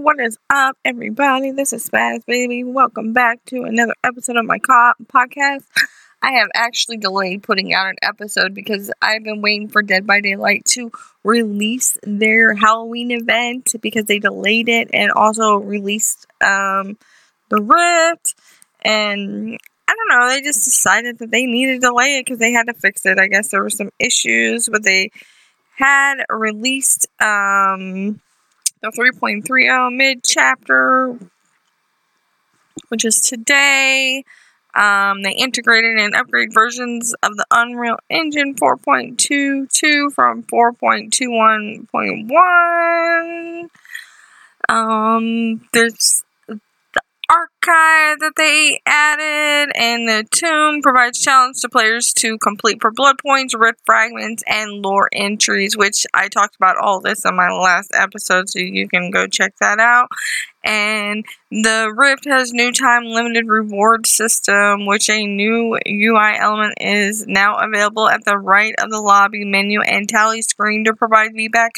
what is up, everybody? This is Spaz Baby. Welcome back to another episode of my co- podcast. I have actually delayed putting out an episode because I've been waiting for Dead by Daylight to release their Halloween event because they delayed it and also released um, the Rift. And I don't know, they just decided that they needed to delay it because they had to fix it. I guess there were some issues, but they had released. Um, the 3.30 mid chapter, which is today. Um, they integrated and upgraded versions of the Unreal Engine 4.22 from 4.21.1. Um, there's archive that they added, and the tomb provides challenge to players to complete for blood points, rift fragments, and lore entries, which I talked about all this in my last episode, so you can go check that out. And the Rift has new time limited reward system, which a new UI element is now available at the right of the lobby menu and tally screen to provide feedback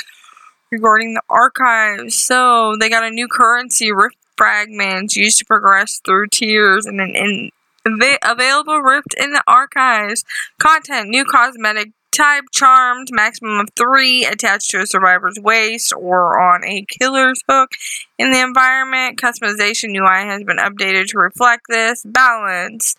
regarding the archive. So they got a new currency, Rift fragments used to progress through tiers and an in, available rift in the archives. Content, new cosmetic type, charmed, maximum of three, attached to a survivor's waist or on a killer's hook. In the environment, customization UI has been updated to reflect this. Balance.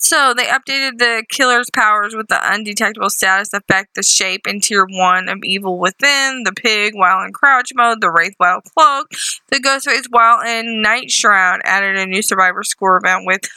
So they updated the killer's powers with the undetectable status effect, the shape in tier 1 of Evil Within, the pig while in crouch mode, the wraith while cloaked, the ghost ghostface while in night shroud, added a new survivor score event with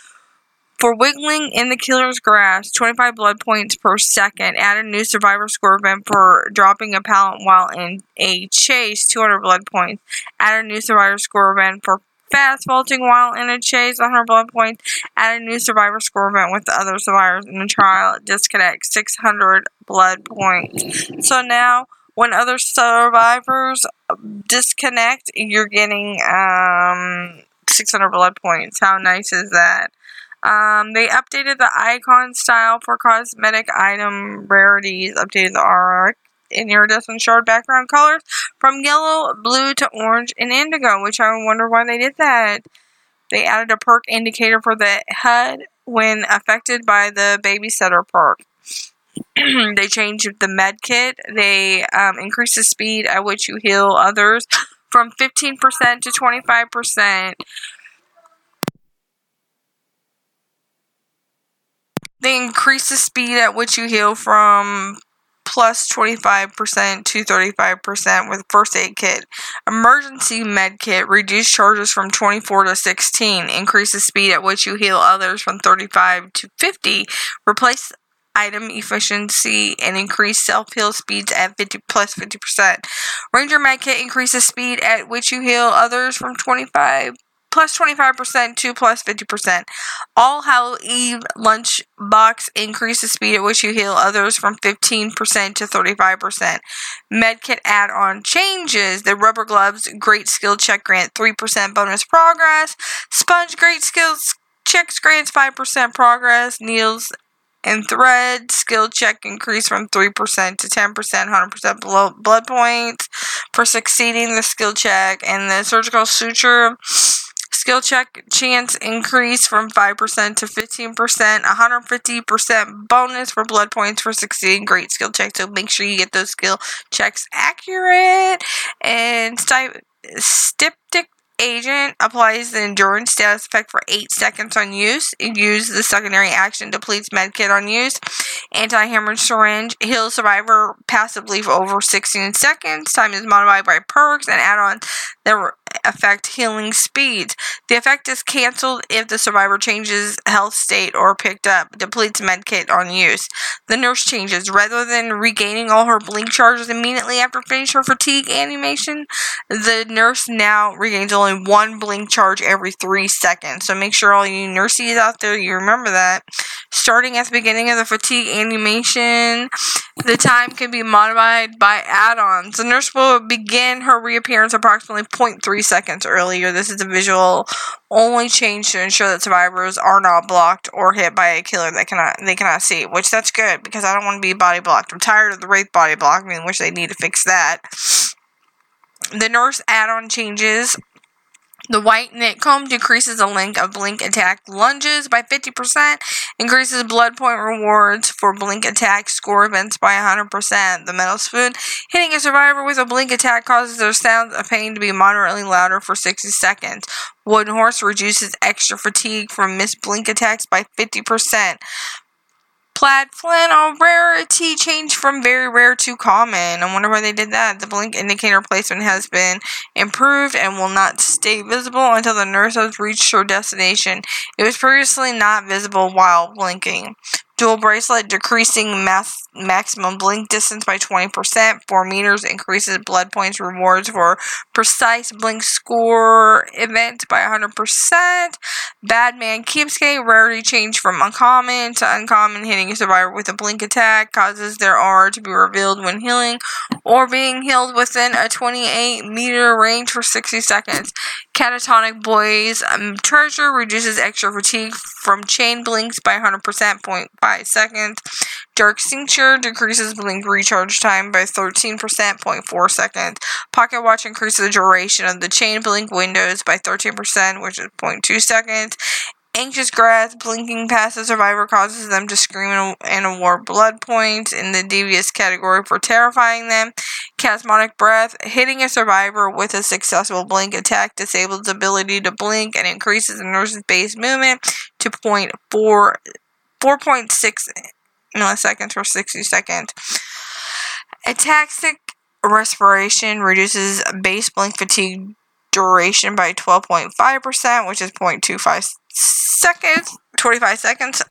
for wiggling in the killer's grasp, 25 blood points per second. Added a new survivor score event for dropping a pallet while in a chase, 200 blood points. Added a new survivor score event for fast vaulting while in a chase, on her blood points. Add a new survivor score event with the other survivors in the trial. Disconnect 600 blood points. So now, when other survivors disconnect, you're getting um, 600 blood points. How nice is that? Um, they updated the icon style for cosmetic item rarities, updated the arc in iridescent shard background colors from yellow, blue to orange and indigo, which I wonder why they did that. They added a perk indicator for the HUD when affected by the babysitter perk. they changed the med kit. They um, increased the speed at which you heal others from 15% to 25%. They increased the speed at which you heal from plus 25% to 35% with first aid kit. Emergency med kit reduced charges from 24 to 16. Increase the speed at which you heal others from 35 to 50. Replace item efficiency and increase self heal speeds at 50 plus 50%. Ranger med kit increases speed at which you heal others from 25 plus 25% to plus 50%. All Hallow Eve lunch box increase the speed at which you heal others from 15% to 35%. Medkit add on changes. The rubber gloves great skill check grant 3% bonus progress. Sponge great skills checks grants 5% progress. Needles and thread skill check increase from 3% to 10%, 100% blood points for succeeding the skill check. And the surgical suture Skill check chance increase from 5% to 15%, 150% bonus for blood points for succeeding great skill checks. So make sure you get those skill checks accurate. And styptic agent applies the endurance status effect for 8 seconds on use. Use the secondary action depletes medkit on use. Anti hemorrhage syringe heals survivor passively for over 16 seconds. Time is modified by perks and add ons that affect healing speeds. The effect is cancelled if the survivor changes health state or picked up, depletes medkit on use. The nurse changes. Rather than regaining all her blink charges immediately after finishing her fatigue animation, the nurse now regains only one blink charge every three seconds. So make sure all you nurses out there, you remember that. Starting at the beginning of the fatigue animation, the time can be modified by add-ons. The nurse will begin her reappearance approximately 0.3 seconds earlier. This is a visual only change to ensure that survivors are not blocked or hit by a killer that cannot they cannot see, which that's good because I don't want to be body blocked. I'm tired of the wraith body blocking, which they need to fix that. The nurse add-on changes the white nit comb decreases the length of blink attack lunges by 50%, increases blood point rewards for blink attack score events by 100%. The metal spoon hitting a survivor with a blink attack causes their sounds of pain to be moderately louder for 60 seconds. Wooden horse reduces extra fatigue from missed blink attacks by 50%. Plaid flannel rarity changed from very rare to common. I wonder why they did that. The blink indicator placement has been improved and will not stay visible until the nurse has reached her destination. It was previously not visible while blinking. Dull bracelet decreasing mass, maximum blink distance by 20%. 4 meters increases blood points rewards for precise blink score event by 100%. Bad Man Keepsake rarity change from uncommon to uncommon. Hitting a survivor with a blink attack causes their R to be revealed when healing or being healed within a 28 meter range for 60 seconds. Catatonic Boy's um, treasure reduces extra fatigue from chain blinks by 100%, 0.5 seconds. Dark Cincture decreases blink recharge time by 13%, 0.4 seconds. Pocket Watch increases the duration of the chain blink windows by 13%, which is 0.2 seconds. Anxious gasp, blinking past the survivor causes them to scream and award blood points in the devious category for terrifying them. Spasmodic breath, hitting a survivor with a successful blink attack disables the ability to blink and increases the nurse's base movement to 0.4, 4.6 milliseconds for 60 seconds. Ataxic respiration reduces base blink fatigue duration by 12.5%, which is 0.25 seconds, 25 seconds.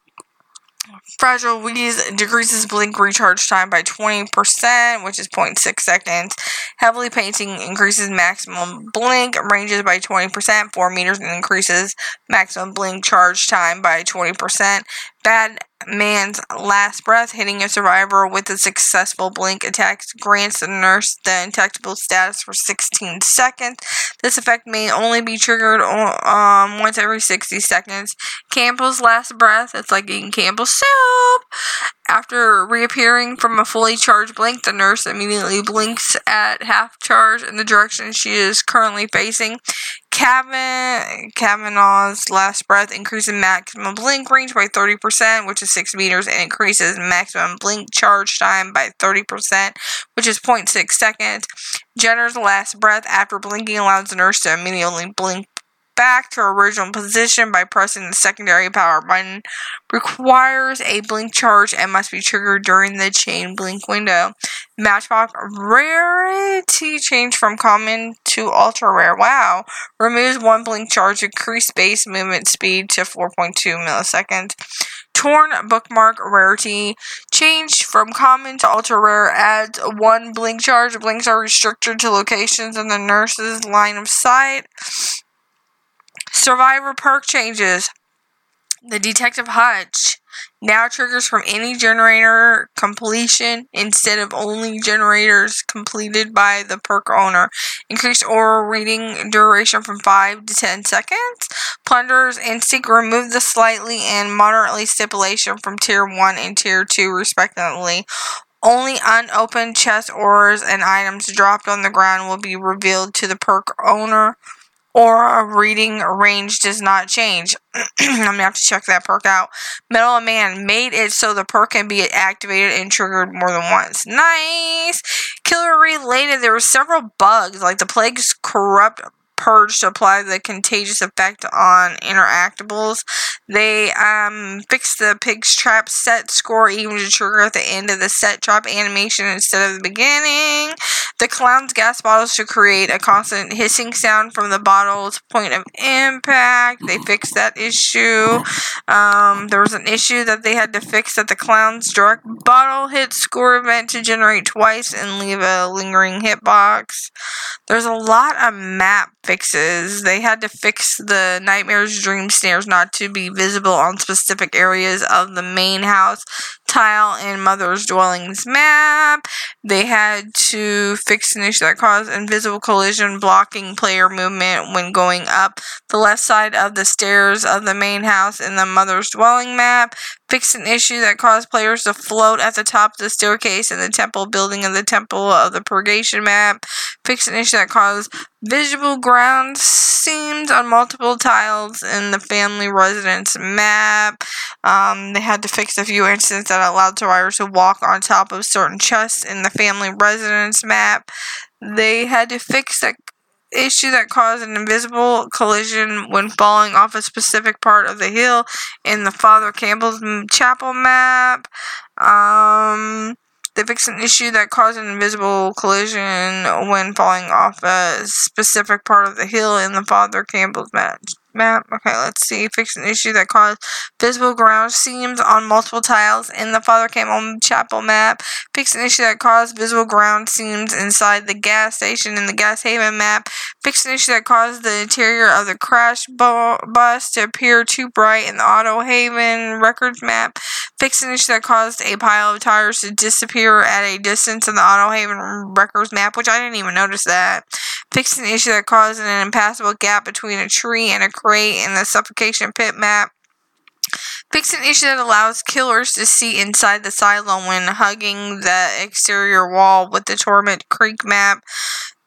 Fragile Wheeze decreases blink recharge time by 20%, which is 0.6 seconds. Heavily panting increases maximum blink ranges by 20%, 4 meters, and increases maximum blink charge time by 20%. Bad man's last breath, hitting a survivor with a successful blink attack grants the nurse the undetectable status for 16 seconds. This effect may only be triggered um, once every 60 seconds. Campbell's last breath, it's like eating Campbell's soup. After reappearing from a fully charged blink, the nurse immediately blinks at half charge in the direction she is currently facing. Kavanagh, Kavanagh's last breath increases maximum blink range by 30%, which is 6 meters, and increases maximum blink charge time by 30%, which is 0.6 seconds. Jenner's last breath after blinking allows the nurse to immediately blink back to original position by pressing the secondary power button. Requires a blink charge and must be triggered during the chain blink window. Matchbox rarity change from common to ultra rare. Wow. Removes one blink charge, increase base movement speed to 4.2 milliseconds. Torn bookmark rarity change from common to ultra rare adds one blink charge. Blinks are restricted to locations in the nurse's line of sight. Survivor perk changes. The Detective Hunch now triggers from any generator completion instead of only generators completed by the perk owner. Increased aura reading duration from 5 to 10 seconds. Plunderer's Instinct remove the slightly and moderately stipulation from tier 1 and tier 2 respectively. Only unopened chest auras and items dropped on the ground will be revealed to the perk owner or reading range does not change. I'm gonna have to check that perk out. Mettle of Man made it so the perk can be activated and triggered more than once. Nice! Killer related, there were several bugs, like the plague's corrupt purge to apply the contagious effect on interactables. They um, fixed the pig's trap set score even to trigger at the end of the set trap animation instead of the beginning. The clown's gas bottles to create a constant hissing sound from the bottle's point of impact. They fixed that issue. Um, there was an issue that they had to fix that the clown's direct bottle hit score event to generate twice and leave a lingering hitbox. There's a lot of map fixes. They had to fix the nightmares, dream snares not to be visible on specific areas of the main house tile in Mother's Dwellings map. They had to fix an issue that caused invisible collision blocking player movement when going up the left side of the stairs of the main house in the Mother's Dwelling map. Fix an issue that caused players to float at the top of the staircase in the temple building of the Temple of the Purgation map. Fix an issue that caused visible ground seams on multiple tiles in the family residence map. Um, they had to fix a few incidents that allowed survivors to walk on top of certain chests in the family residence map. They had to fix that issue that caused an invisible collision when falling off a specific part of the hill in the Father Campbell's chapel map. Um, they fixed an issue that caused an invisible collision when falling off a specific part of the hill in the Father Campbell's map map. Okay, let's see. Fix an issue that caused visible ground seams on multiple tiles in the Father Campbell Chapel map. Fix an issue that caused visible ground seams inside the gas station in the Gas Haven map. Fix an issue that caused the interior of the crash bu- bus to appear too bright in the Auto Haven Wreckers map. Fix an issue that caused a pile of tires to disappear at a distance in the Auto Haven Wreckers map, which I didn't even notice that. Fix an issue that caused an impassable gap between a tree and a crate in the suffocation pit map. Fix an issue that allows killers to see inside the silo when hugging the exterior wall with the Torment Creek map.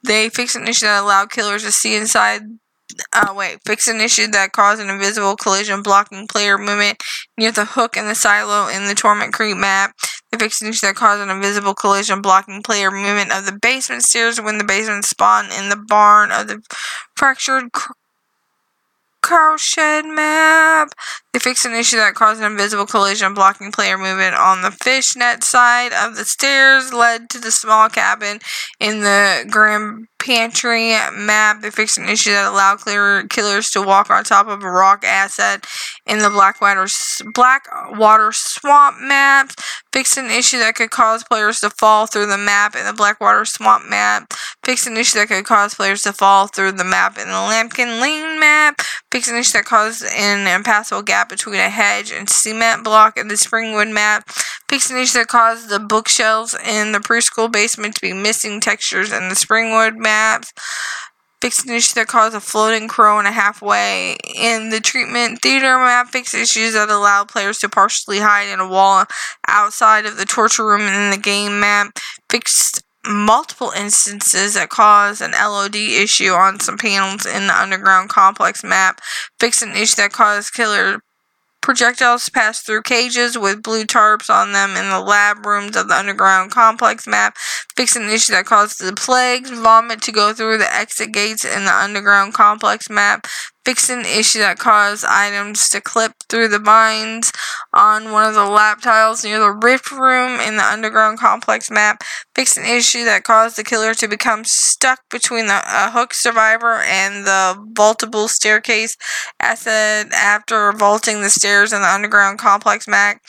They fix an issue that allowed killers to see inside. Uh, wait, fix an issue that caused an invisible collision blocking player movement near the hook in the silo in the Torment Creek map. They fix an issue that caused an invisible collision blocking player movement of the basement stairs when the basement spawn in the barn of the fractured cowshed map. They fixed an issue that caused an invisible collision blocking player movement on the fishnet side of the stairs, led to the small cabin in the Grand Pantry map. They fixed an issue that allowed clear killers to walk on top of a rock asset in the Blackwater, Blackwater Swamp maps. Fixed an issue that could cause players to fall through the map in the Blackwater Swamp map. Fixed an issue that could cause players to fall through the map in the Lampkin Lane map. Fixed an issue that caused an impassable gap between a hedge and cement block in the Springwood map. Issue that caused the bookshelves in the preschool basement to be missing textures in the Springwood maps fixed an issue that caused a floating crow and a halfway. In the treatment theater map, fixed issues that allow players to partially hide in a wall outside of the torture room in the game map. Fixed multiple instances that caused an LOD issue on some panels in the underground complex map. Fixed an issue that caused killer Projectiles pass through cages with blue tarps on them in the lab rooms of the underground complex map. Fix an issue that caused the plagues vomit to go through the exit gates in the underground complex map. Fix an issue that caused items to clip through the vines on one of the lap tiles near the rift room in the underground complex map. Fix an issue that caused the killer to become stuck between the hook survivor and the vaultable staircase asset after vaulting the stairs in the underground complex map.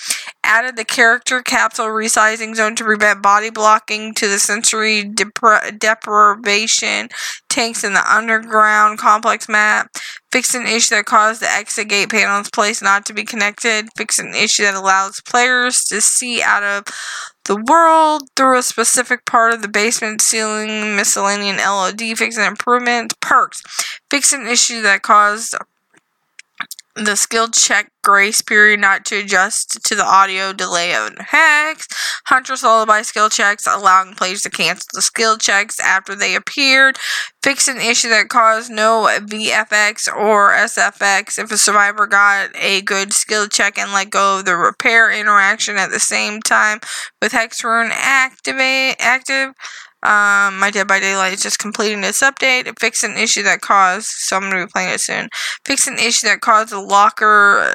Added the character capsule resizing zone to prevent body blocking to the sensory depra- deprivation tanks in the underground complex map. Fix an issue that caused the exit gate panel's place not to be connected. Fix an issue that allows players to see out of the world through a specific part of the basement ceiling. Miscellaneous LOD. Fix an improvement. Perks. Fix an issue that caused the skill check grace period not to adjust to the audio delay of hex. Huntress Lullaby skill checks, allowing players to cancel the skill checks after they appeared. Fix an issue that caused no VFX or SFX if a survivor got a good skill check and let go of the repair interaction at the same time with Hex Ruin activate, active. Um, My Dead by Daylight is just completing its update. It fixed an issue that caused, so I'm going to be playing it soon. Fixed an issue that caused the locker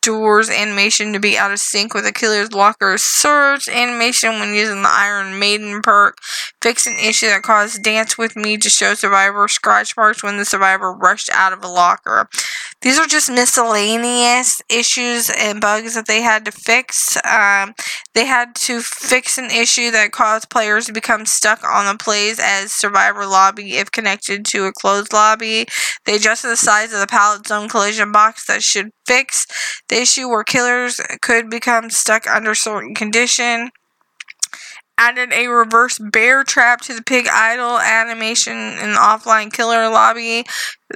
doors animation to be out of sync with the killer's locker surge animation when using the Iron Maiden perk. Fixed an issue that caused Dance With Me to show survivor scratch marks when the survivor rushed out of a locker. These are just miscellaneous issues and bugs that they had to fix. Um, they had to fix an issue that caused players to become stuck on the plays as survivor lobby if connected to a closed lobby. They adjusted the size of the pallet zone collision box that should fix the issue where killers could become stuck under certain condition added a reverse bear trap to the pig idol animation in offline killer lobby.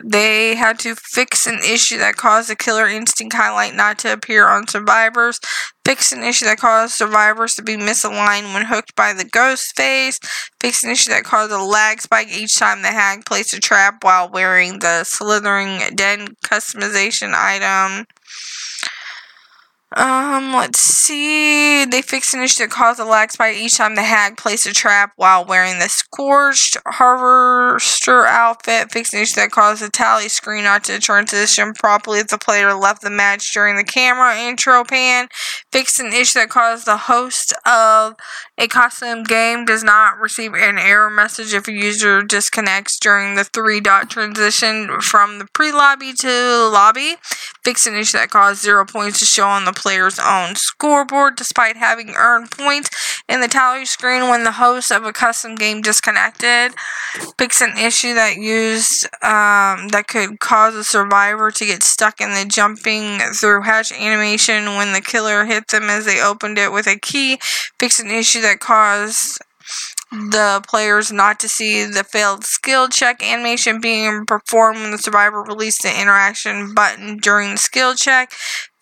They had to fix an issue that caused the killer instinct highlight not to appear on survivors. Fix an issue that caused survivors to be misaligned when hooked by the ghost face. Fix an issue that caused a lag spike each time the hag placed a trap while wearing the slithering den customization item. Um, let's see. They fixed an issue that caused a lag spike each time the hag placed a trap while wearing the scorched harvester outfit. Fixed an issue that caused the tally screen not to transition properly if the player left the match during the camera intro pan. Fixed an issue that caused the host of a custom game does not receive an error message if a user disconnects during the three dot transition from the pre lobby to the lobby. Fix an issue that caused zero points to show on the player's own scoreboard despite having earned points in the tally screen when the host of a custom game disconnected. Fix an issue that used um, that could cause a survivor to get stuck in the jumping through hatch animation when the killer hit them as they opened it with a key. Fix an issue that caused the players not to see the failed skill check animation being performed when the survivor released the interaction button during the skill check.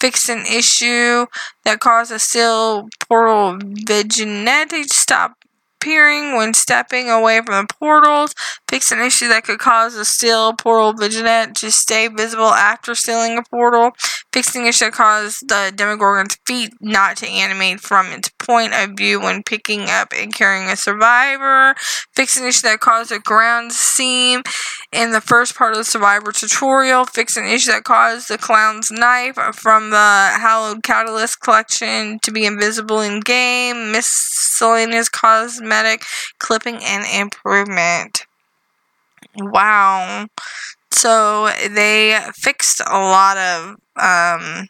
Fix an issue that caused a steel portal vignette to stop appearing when stepping away from the portals. Fix an issue that could cause a steel portal vignette to stay visible after sealing a portal. Fix an issue that caused the Demogorgon's feet not to animate from its point of view when picking up and carrying a survivor. Fix an issue that caused a ground seam in the first part of the survivor tutorial. Fix an issue that caused the clown's knife from the Hallowed Catalyst collection to be invisible in game. Miscellaneous cosmetic clipping and improvement. Wow. So they fixed a lot of um,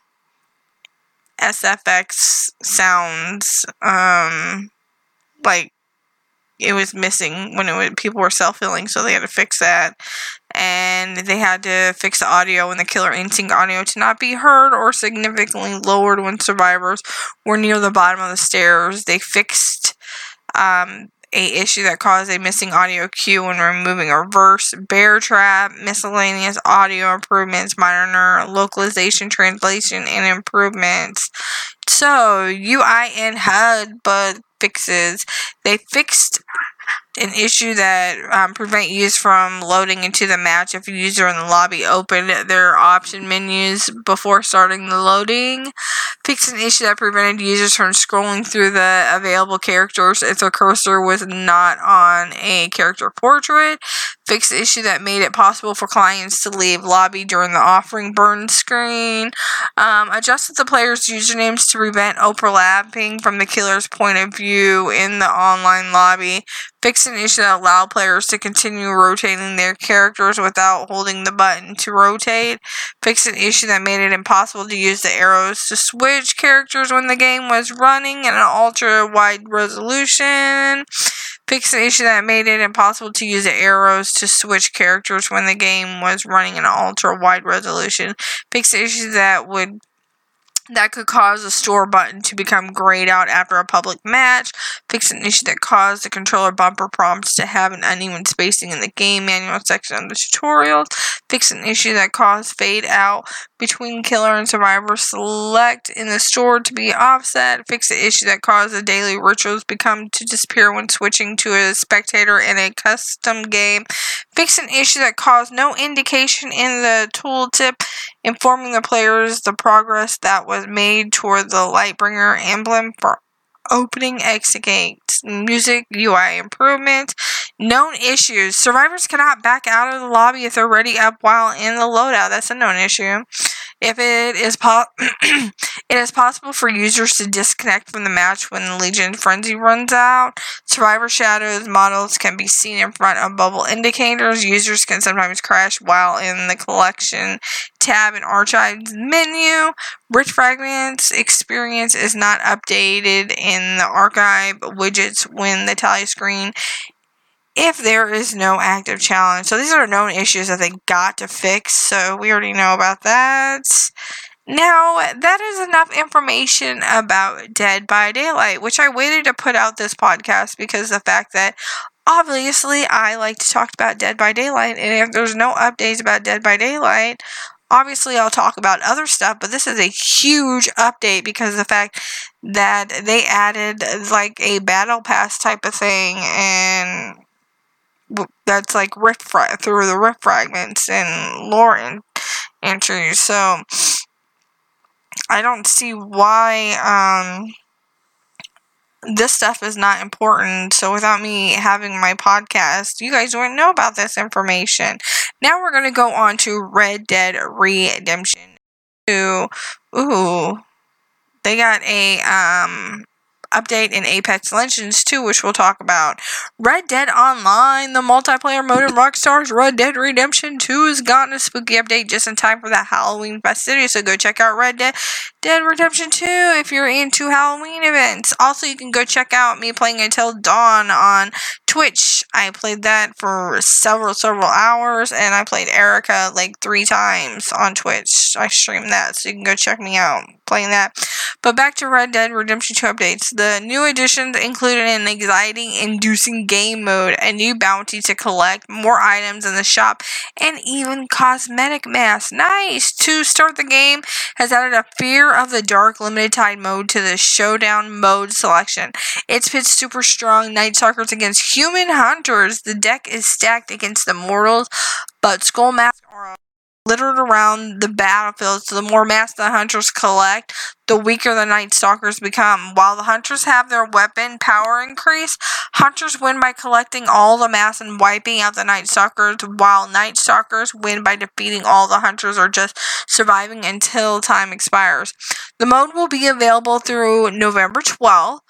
SFX sounds. Um, like it was missing when it was, people were self filling, so they had to fix that. And they had to fix the audio and the killer instinct audio to not be heard or significantly lowered when survivors were near the bottom of the stairs. They fixed um, a issue that caused a missing audio cue when removing a reverse bear trap, miscellaneous audio improvements, minor localization, translation, and improvements. So UI and HUD bug fixes. They fixed an issue that um, prevent users from loading into the match if a user in the lobby opened their option menus before starting the loading. Fixed an issue that prevented users from scrolling through the available characters if the cursor was not on a character portrait. Fixed the issue that made it possible for clients to leave lobby during the offering burn screen. Um, adjusted the players' usernames to prevent overlapping from the killer's point of view in the online lobby fix an issue that allowed players to continue rotating their characters without holding the button to rotate, fix an issue that made it impossible to use the arrows to switch characters when the game was running at an ultra wide resolution, fix an issue that made it impossible to use the arrows to switch characters when the game was running in an ultra wide resolution, fix an issue that would that could cause a store button to become grayed out after a public match, fix an issue that caused the controller bumper prompts to have an uneven spacing in the game manual section of the tutorials, fix an issue that caused fade out between killer and survivor. Select in the store to be offset, fix the issue that caused the daily rituals become to disappear when switching to a spectator in a custom game, fix an issue that caused no indication in the tooltip informing the players the progress that was made toward the Lightbringer emblem for opening exit gates, music, UI improvements, known issues. Survivors cannot back out of the lobby if they're ready up while in the loadout. That's a known issue. If it is po- it is possible for users to disconnect from the match when the Legion Frenzy runs out. Survivor Shadows models can be seen in front of bubble indicators. Users can sometimes crash while in the collection tab in Archives menu. Rift Fragments experience is not updated in the archive widgets when the tally screen if there is no active challenge. So these are known issues that they got to fix. So we already know about that. Now, that is enough information about Dead by Daylight, which I waited to put out this podcast because the fact that obviously I like to talk about Dead by Daylight, and if there's no updates about Dead by Daylight, obviously I'll talk about other stuff, but this is a huge update because of the fact that they added like a battle pass type of thing and that's like fra- through the rift fragments and lore entries. So I don't see why um, this stuff is not important. So without me having my podcast, you guys wouldn't know about this information. Now we're gonna go on to Red Dead Redemption 2. Ooh, they got a um update in Apex Legends 2, which we'll talk about. Red Dead Online, the multiplayer mode in Rockstar's Red Dead Redemption 2 has gotten a spooky update just in time for that Halloween festivities, so go check out Red Dead, Dead Redemption 2 if you're into Halloween events. Also, you can go check out me playing Until Dawn on Twitch. I played that for several, several hours, and I played Erica like three times on Twitch. I streamed that, so you can go check me out playing that. But back to Red Dead Redemption 2 updates. The new additions included an anxiety inducing game mode, a new bounty to collect, more items in the shop, and even cosmetic masks. Nice! To start the game, has added a Fear of the Dark limited time mode to the showdown mode selection. It's pits super strong Night Stalkers against human hunters. The deck is stacked against the mortals, but skull masks are littered around the battlefield, so the more masks the hunters collect, the weaker the Night Stalkers become. While the hunters have their weapon power increase, hunters win by collecting all the mass and wiping out the Night Stalkers, while Night Stalkers win by defeating all the hunters or just surviving until time expires. The mode will be available through November 12th.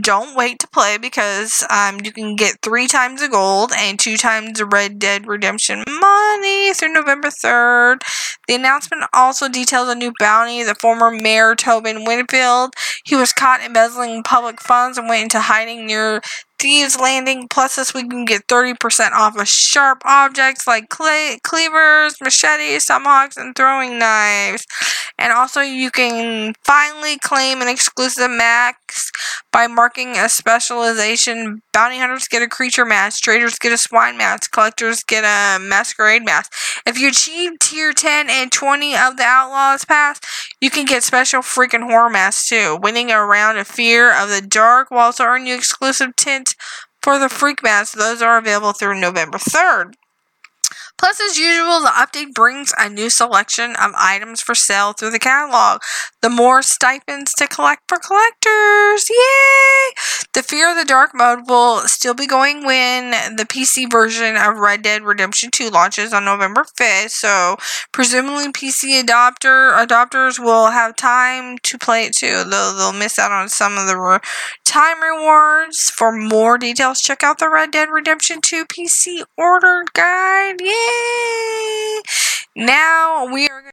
Don't wait to play because um, you can get three times the gold and two times the Red Dead Redemption money through November 3rd. The announcement also details a new bounty. The former mayor, Tobin Winfield, he was caught embezzling public funds and went into hiding near Thieves Landing. Plus, this you can get 30% off of sharp objects like clay, cleavers, machetes, tomahawks, and throwing knives. And also, you can finally claim an exclusive max by marking a specialization. Bounty hunters get a creature mask, traders get a swine mask, collectors get a masquerade mask. If you achieve tier 10 and 20 of the Outlaws Pass, you can get special freaking horror masks too. Winning a round of Fear of the Dark will also earn you exclusive for the Freak Masks, those are available through November 3rd. Plus, as usual, the update brings a new selection of items for sale through the catalog. The more stipends to collect for collectors. Yay! Fear of the Dark mode will still be going when the PC version of Red Dead Redemption 2 launches on November 5th. So, presumably, PC adopter adopters will have time to play it too. They'll, they'll miss out on some of the re- time rewards. For more details, check out the Red Dead Redemption 2 PC order guide. Yay! Now we are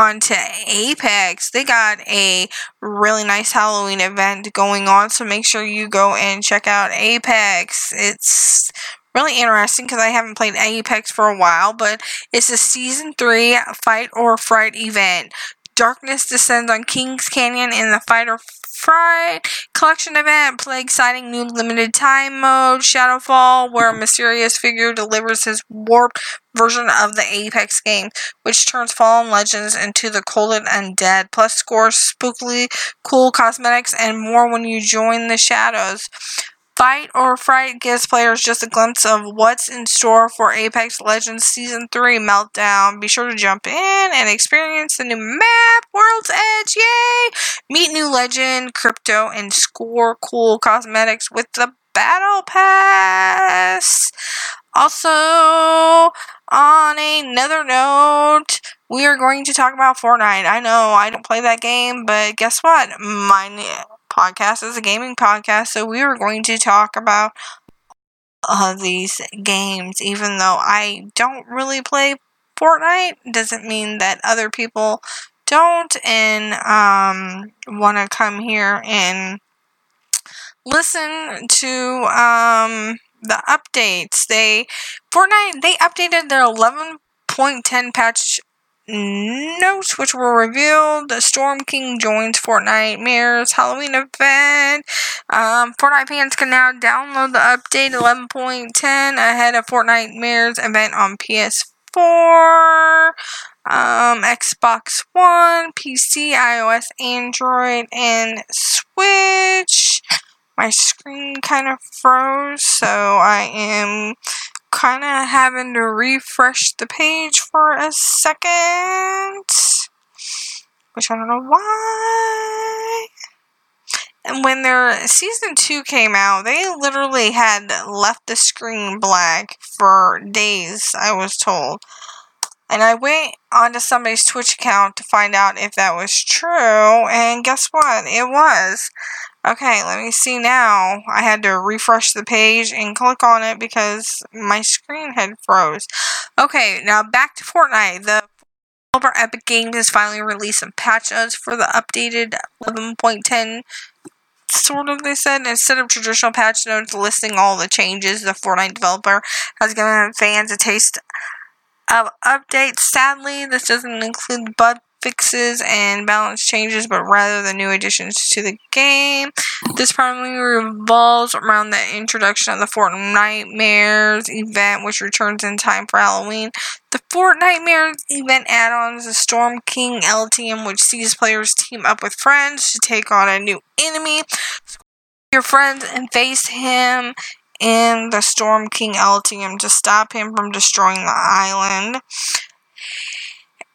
on to Apex. They got a really nice Halloween event going on, so make sure you go and check out Apex. It's really interesting because I haven't played Apex for a while, but it's a season 3 fight or fright event. Darkness descends on Kings Canyon in the fight or Fright collection event, play exciting new limited time mode, Shadowfall, where a mysterious figure delivers his warped version of the Apex game, which turns fallen legends into the cold and undead, plus scores spookily cool cosmetics and more when you join the shadows. Fight or Fright gives players just a glimpse of what's in store for Apex Legends Season 3 Meltdown. Be sure to jump in and experience the new map, World's Edge, yay! Meet new legend, crypto, and score cool cosmetics with the Battle Pass. Also, on another note, we are going to talk about Fortnite. I know I don't play that game, but guess what? My podcast is a gaming podcast, so we are going to talk about uh, these games. Even though I don't really play Fortnite, doesn't mean that other people don't and um, want to come here and listen to um, the updates. They Fortnite they updated their 11.10 patch notes which were revealed. The Storm King joins Fortnitemares Halloween event. Um, Fortnite fans can now download the update 11.10 ahead of Fortnitemares event on PS4, um, Xbox One, PC, iOS, Android, and Switch. My screen kind of froze, so I am kind of having to refresh the page for a second. Which I don't know why. And when their season 2 came out, they literally had left the screen black for days, I was told. And I went onto somebody's Twitch account to find out if that was true, and guess what? It was. Okay, let me see now. I had to refresh the page and click on it because my screen had froze. Okay, now back to Fortnite. The developer Epic Games has finally released some patch notes for the updated 11.10 sort of they said instead of traditional patch notes listing all the changes the Fortnite developer has given fans a taste of updates. Sadly, this doesn't include bug fixes and balance changes, but rather the new additions to the game. This primarily revolves around the introduction of the Fortnitemares event, which returns in time for Halloween. The Fortnitemares event add-ons the Storm King LTM, which sees players team up with friends to take on a new enemy. Your friends and face him in the Storm King LTM to stop him from destroying the island.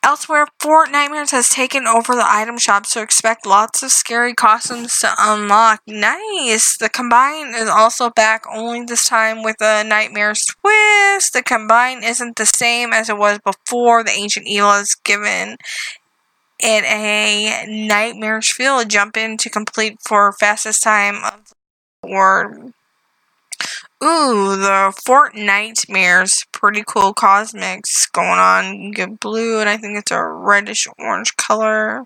Elsewhere, Fortnitemares has taken over the item shop, so expect lots of scary costumes to unlock. Nice! The Combine is also back, only this time with a Nightmares twist. The Combine isn't the same as it was before. The Ancient Evil is given it a Nightmares feel. Jump in to complete for fastest time of the word. Ooh, the Fortnitemares. Pretty cool cosmics going on. You get blue, and I think it's a reddish orange color.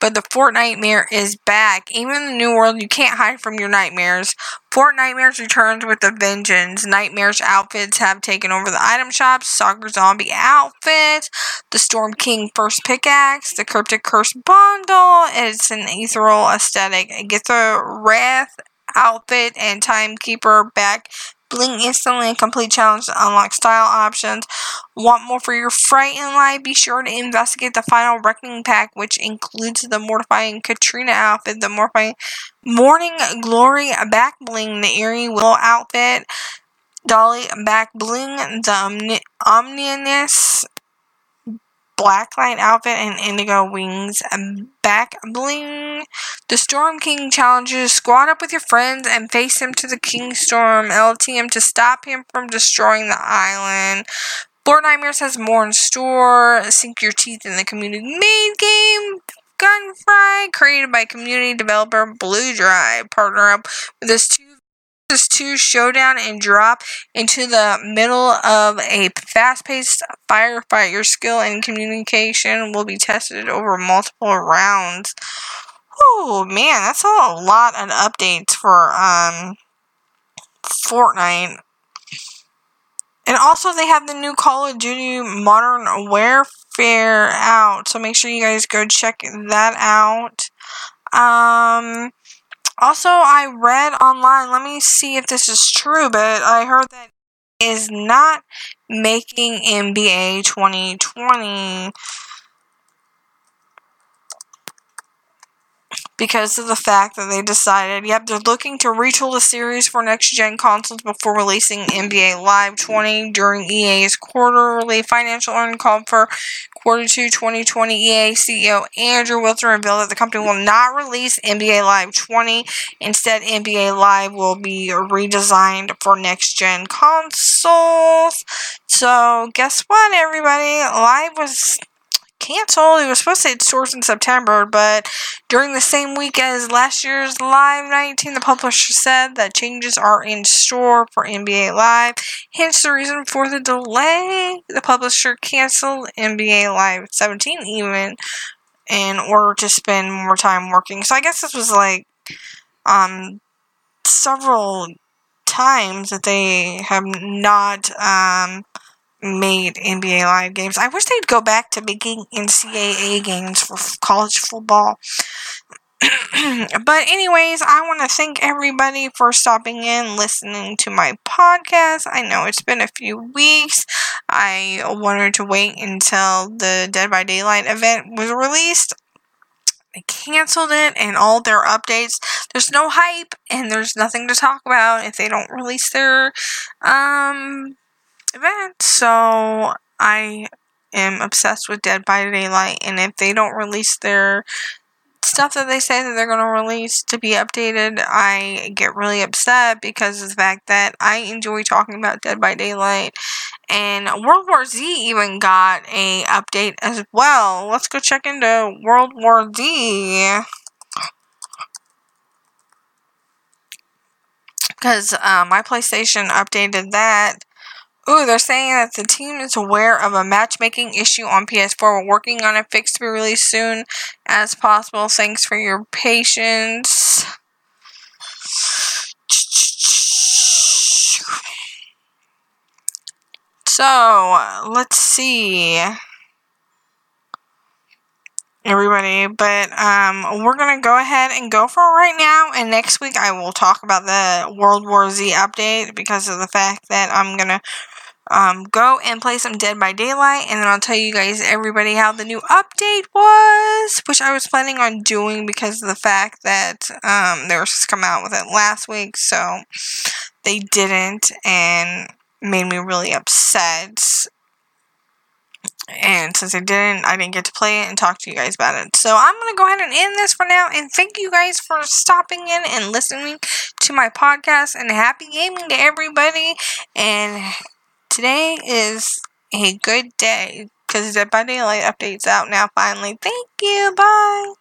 But the Fortnitemare is back. Even in the new world, you can't hide from your nightmares. Fortnitemares returns with a vengeance. Nightmares outfits have taken over the item shops. Soccer Zombie outfit. The Storm King first pickaxe. The Cryptic Curse bundle. It's an ethereal aesthetic. Get the Wrath outfit and timekeeper back bling instantly and complete challenge to unlock style options. Want more for your fright in life? Be sure to investigate the final reckoning pack, which includes the mortifying Catrina outfit, the mortifying morning glory back bling, the eerie willow outfit, Dolly back bling, the omni- Blacklight outfit and indigo wings back bling. The Storm King challenges squad up with your friends and face him to the King Storm LTM to stop him from destroying the island. Fortnitemares has more in store. Sink your teeth in the community made game. Gunfry, created by community developer Blue Drive. Partner up with this two this two showdown and drop into the middle of a fast-paced firefight. Your skill and communication will be tested over multiple rounds. Oh man, that's a lot of updates for um Fortnite. And also they have the new Call of Duty Modern Warfare out. So make sure you guys go check that out. Um also, I read online, let me see if this is true, but I heard that is not making NBA 2020. because of the fact that they decided, yep, they're looking to retool the series for next gen consoles before releasing NBA Live 20 during EA's quarterly financial earnings call for quarter two 2020. EA CEO Andrew Wilson revealed that the company will not release NBA Live 20. Instead, NBA Live will be redesigned for next gen consoles. So, guess what, everybody? Live was canceled. It was supposed to hit stores in September, but during the same week as last year's Live 19, the publisher said that changes are in store for NBA Live. Hence the reason for the delay. The publisher canceled NBA Live 17 even in order to spend more time working. So I guess this was like um several times that they have not um made NBA Live games. I wish they'd go back to making NCAA games for college football. but anyways, I want to thank everybody for stopping in, listening to my podcast. I know it's been a few weeks. I wanted to wait until the Dead by Daylight event was released. They canceled it and all their updates. There's no hype and there's nothing to talk about if they don't release their um event. So I am obsessed with Dead by Daylight, and if they don't release their stuff that they say that they're going to release to be updated, I get really upset because of the fact that I enjoy talking about Dead by Daylight. And World War Z even got a update as well. Let's go check into World War Z. Because uh, my PlayStation updated that Ooh, they're saying that the team is aware of a matchmaking issue on PS4. We're working on a fix to be released soon as possible. Thanks for your patience. So, let's see everybody. But um, we're gonna go ahead and go for it right now. And next week I will talk about the World War Z update because of the fact that I'm gonna um, go and play some Dead by Daylight, and then I'll tell you guys, everybody, how the new update was, which I was planning on doing because of the fact that um, they were supposed to come out with it last week, so they didn't, and made me really upset. And since I didn't, I didn't get to play it and talk to you guys about it. So I'm going to go ahead and end this for now. And thank you guys for stopping in and listening to my podcast. And happy gaming to everybody. And today is a good day because the Bunny Light update's out now finally. Thank you. Bye.